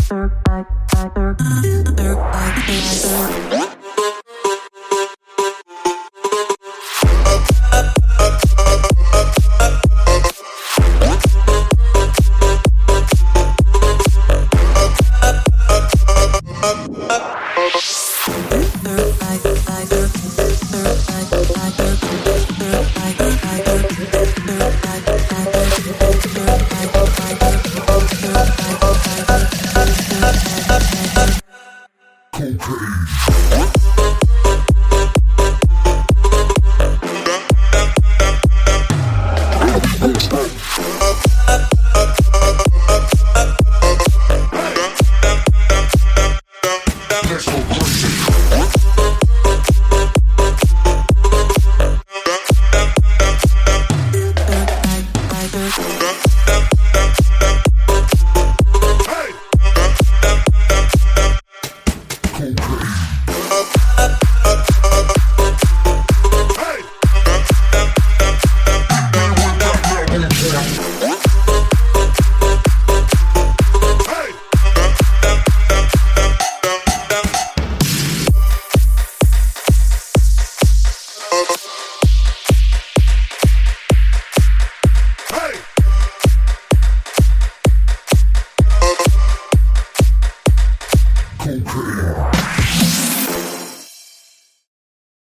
I, I, I. cocaine.